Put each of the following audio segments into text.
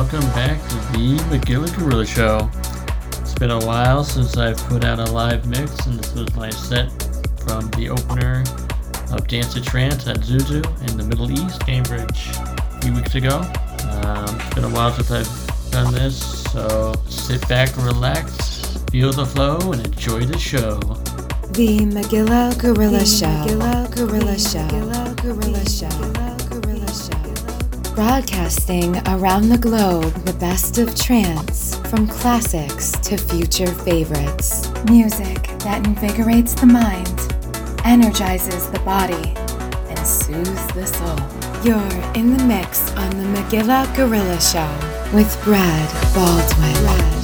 welcome back to the Magilla Gorilla Show. It's been a while since I've put out a live mix, and this was my set from the opener of Dance to Trance at Zuzu in the Middle East, Cambridge, a few weeks ago. Um, it's been a while since I've done this, so sit back, relax, feel the flow, and enjoy the show. The Magilla Gorilla Show. Magilla Gorilla Show. Magilla Gorilla Show. Gorilla Show. Broadcasting around the globe the best of trance, from classics to future favorites. Music that invigorates the mind, energizes the body, and soothes the soul. You're in the mix on the Magilla Gorilla Show with Brad Baldwin. Brad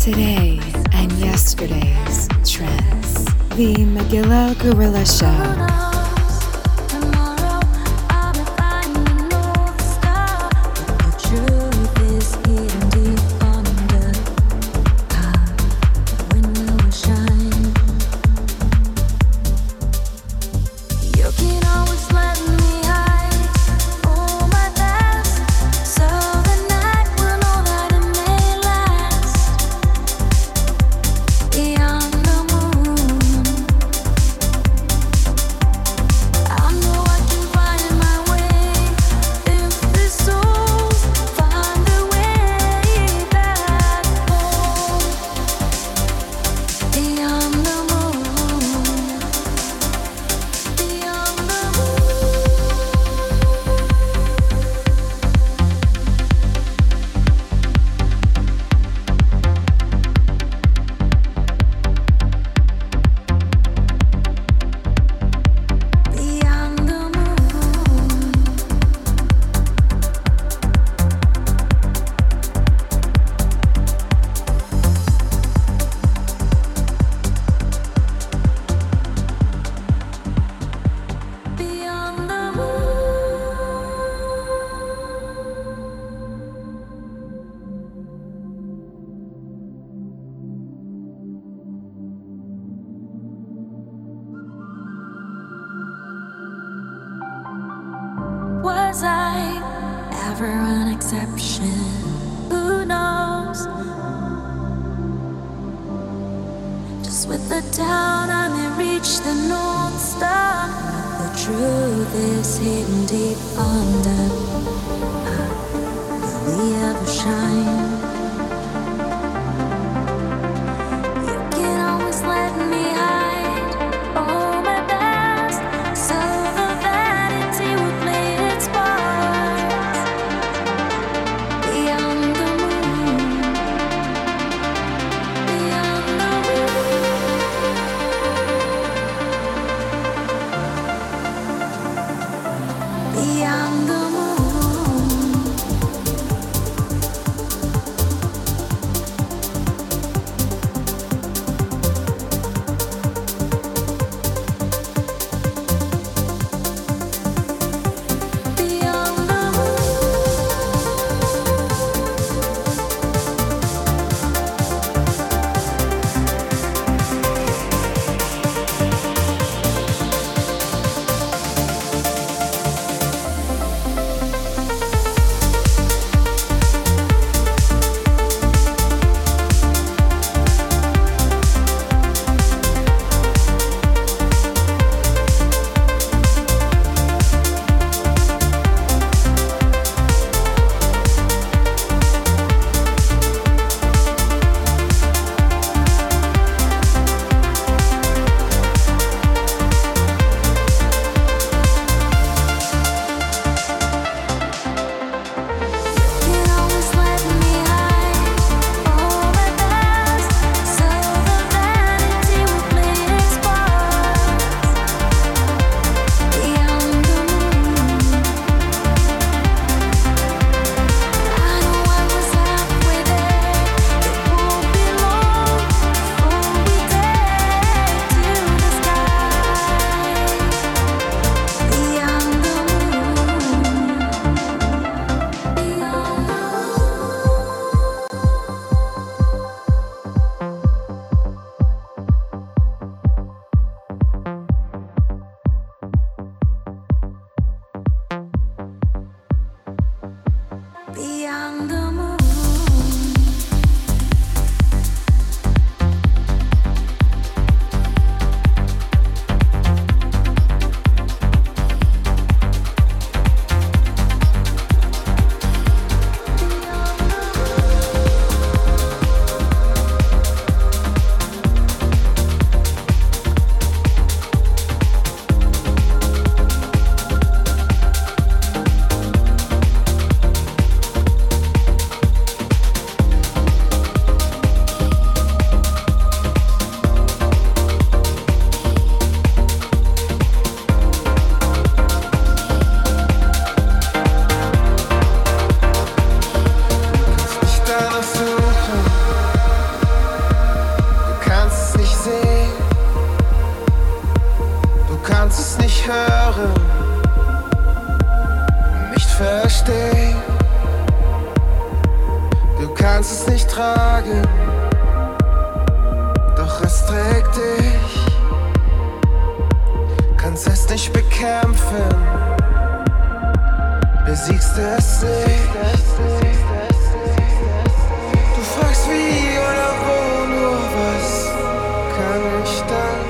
Today and yesterday's trends. The Magilla Gorilla Show. truth is hidden deep under. Will we ever shine? Dann?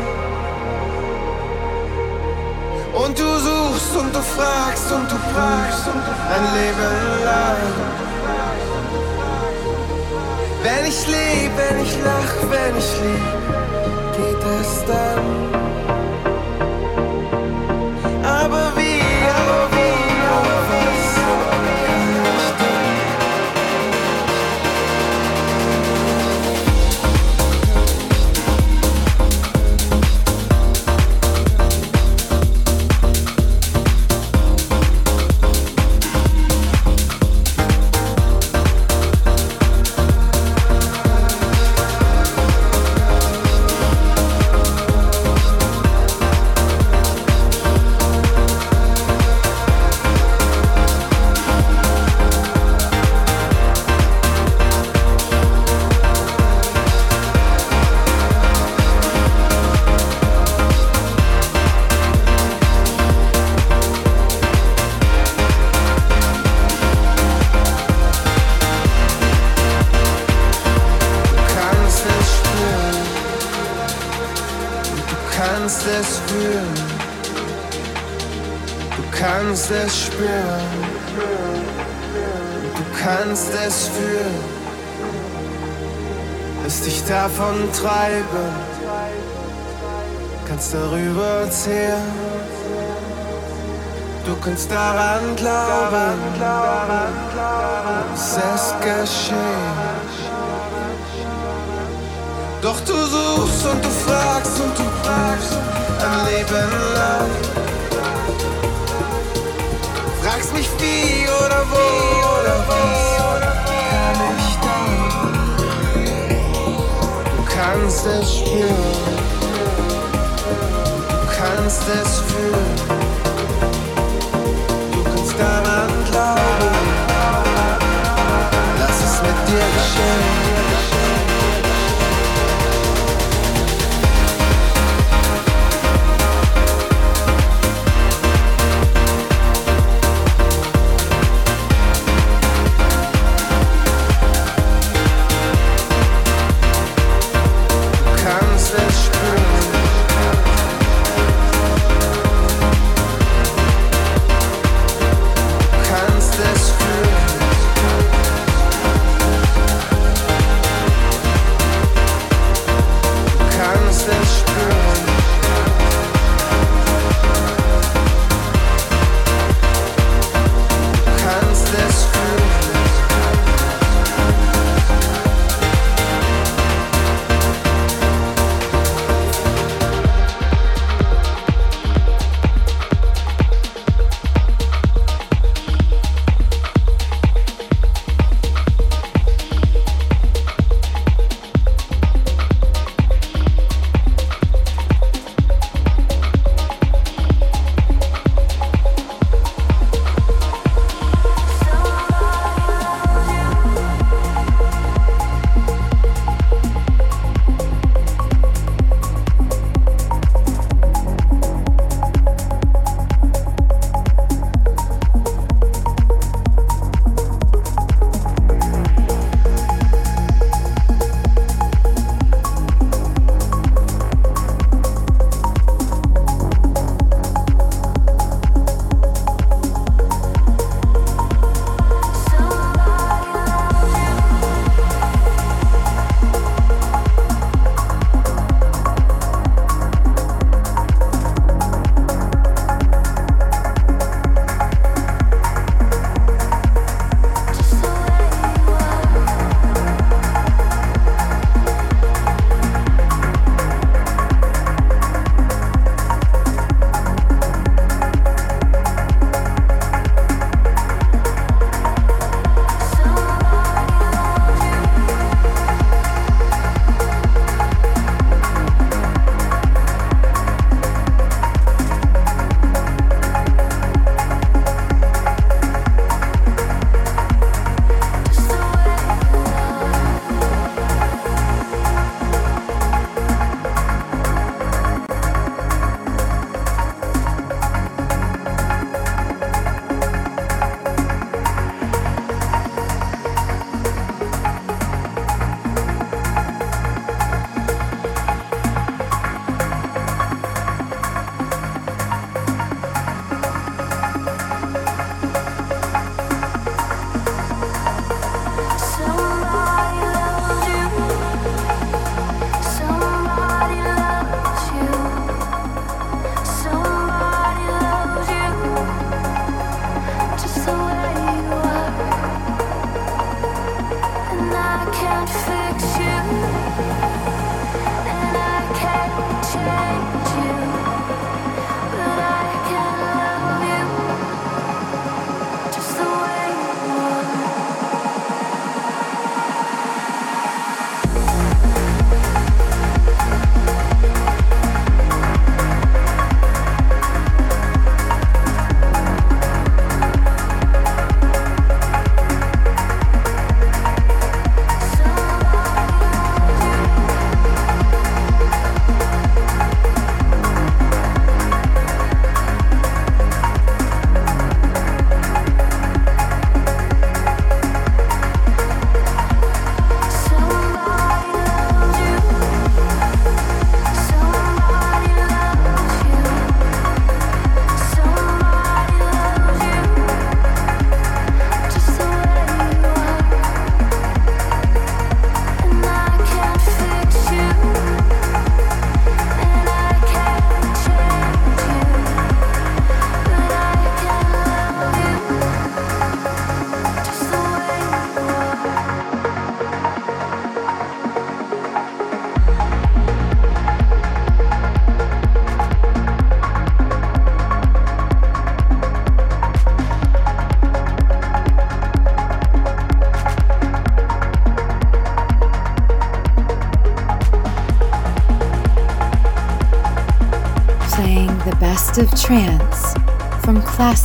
Und du suchst und du fragst und du fragst ein Leben lang. Wenn ich leb, wenn ich lach, wenn ich lieb, geht es dann. Kannst daran glauben. Es ist geschehen. Doch du suchst und du fragst und du fragst ein Leben lang. Fragst mich wie oder wo oder was kann ich dann? Du kannst es spüren, du kannst es fühlen, Lass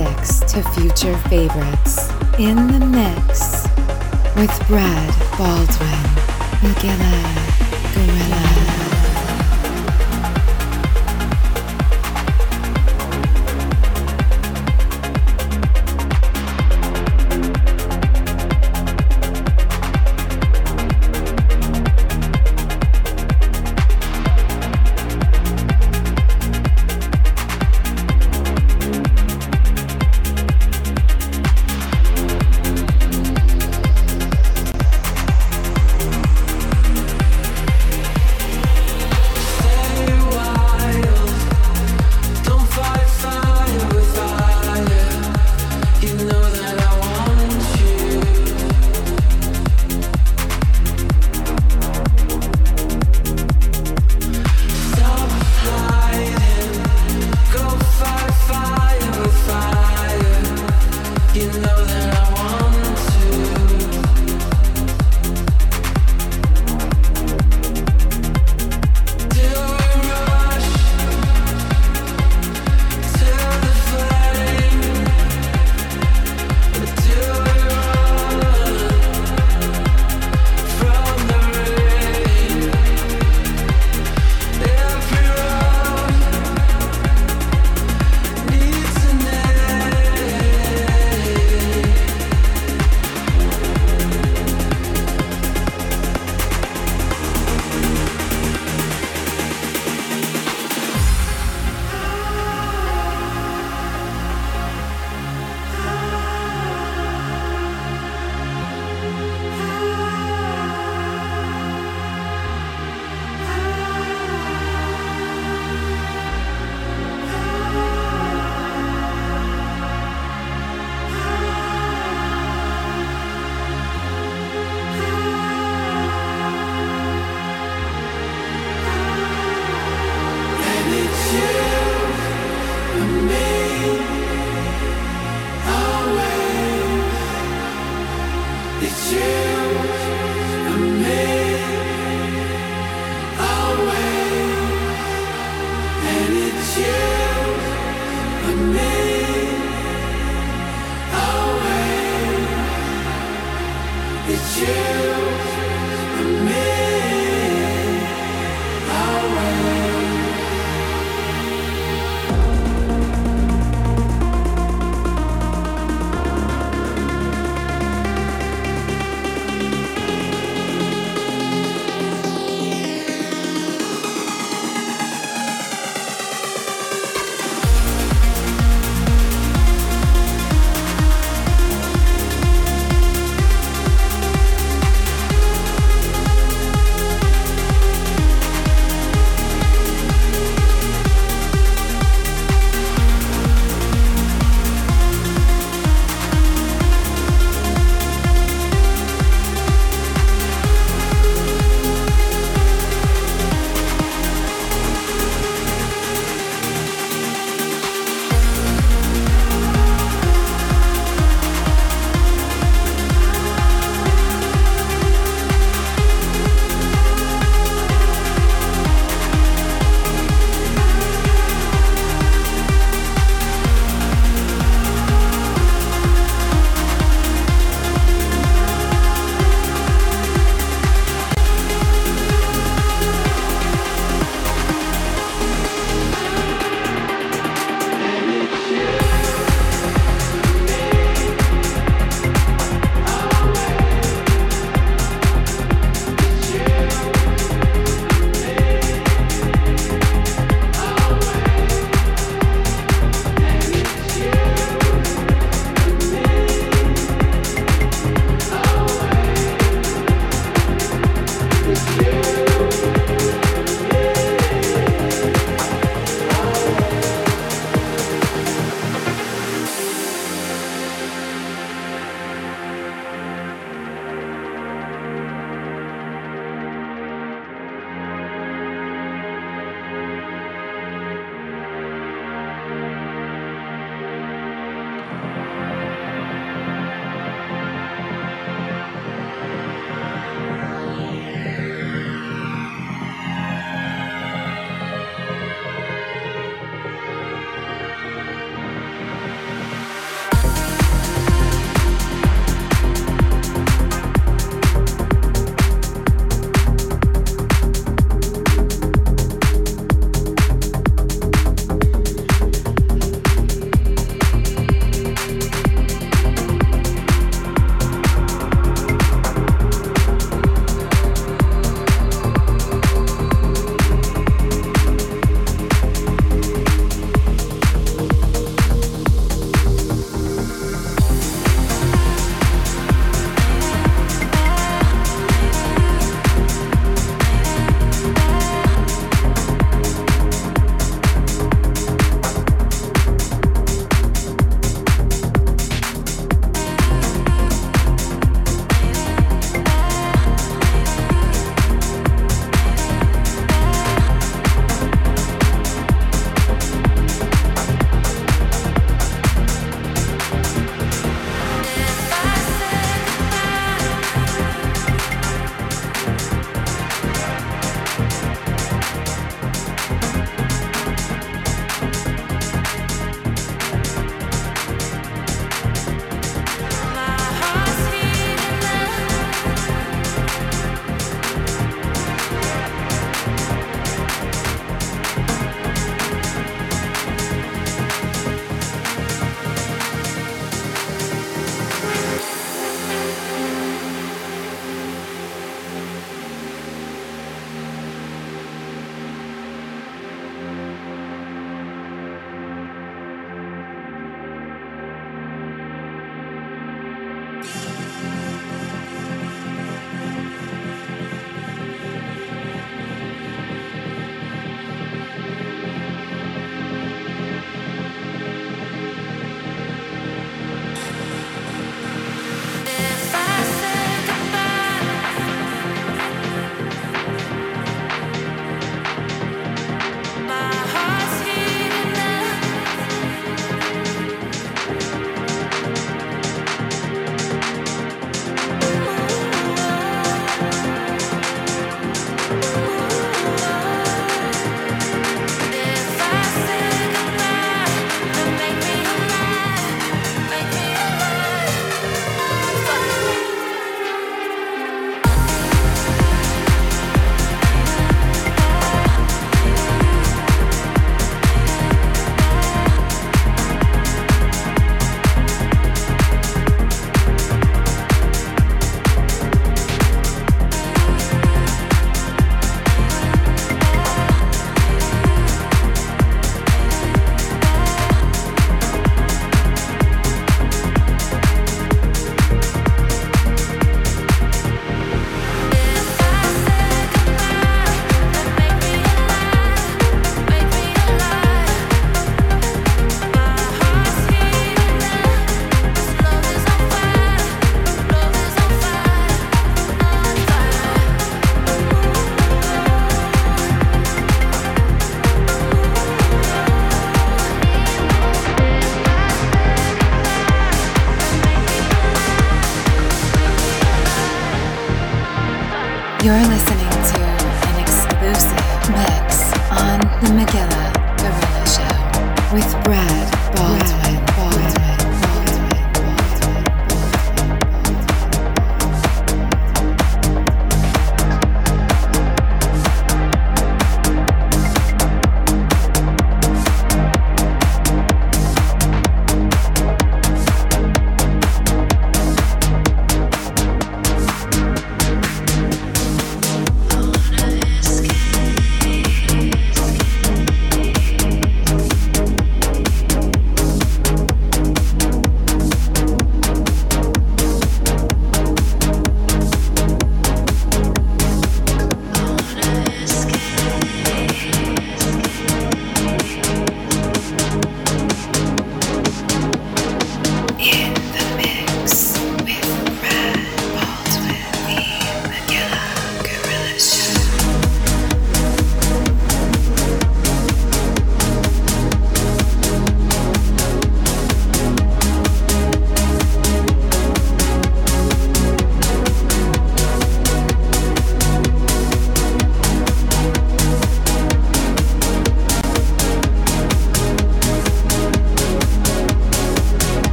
classics to future favorites. In the mix with Brad Baldwin, Magilla Gorilla.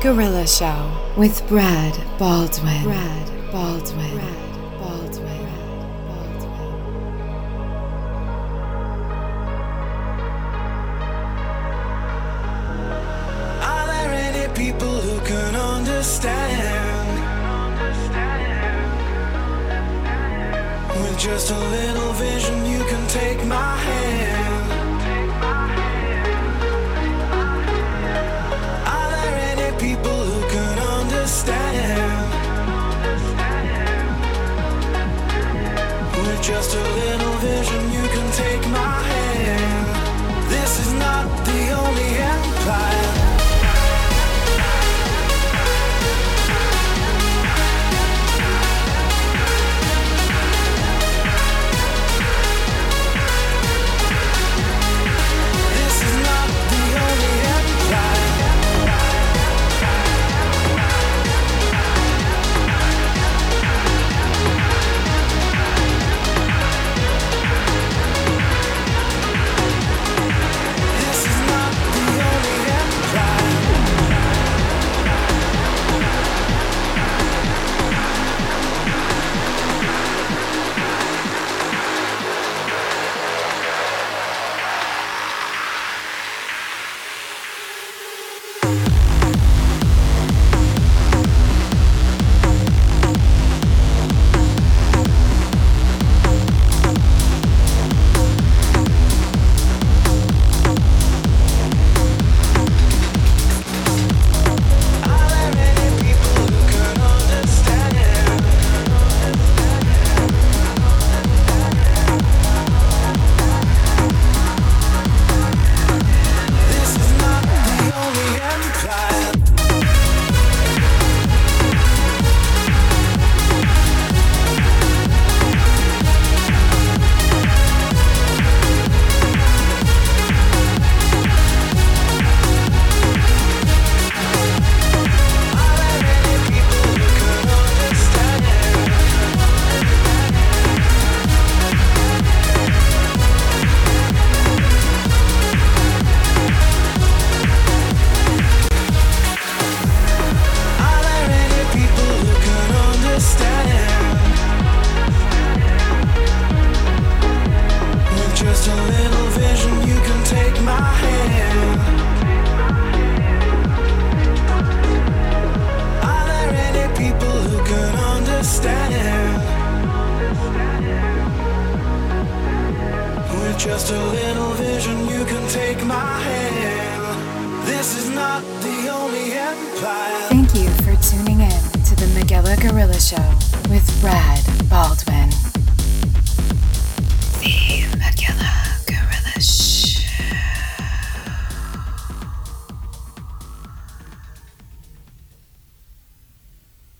Gorilla Show with Brad Baldwin. Brad Baldwin. Brad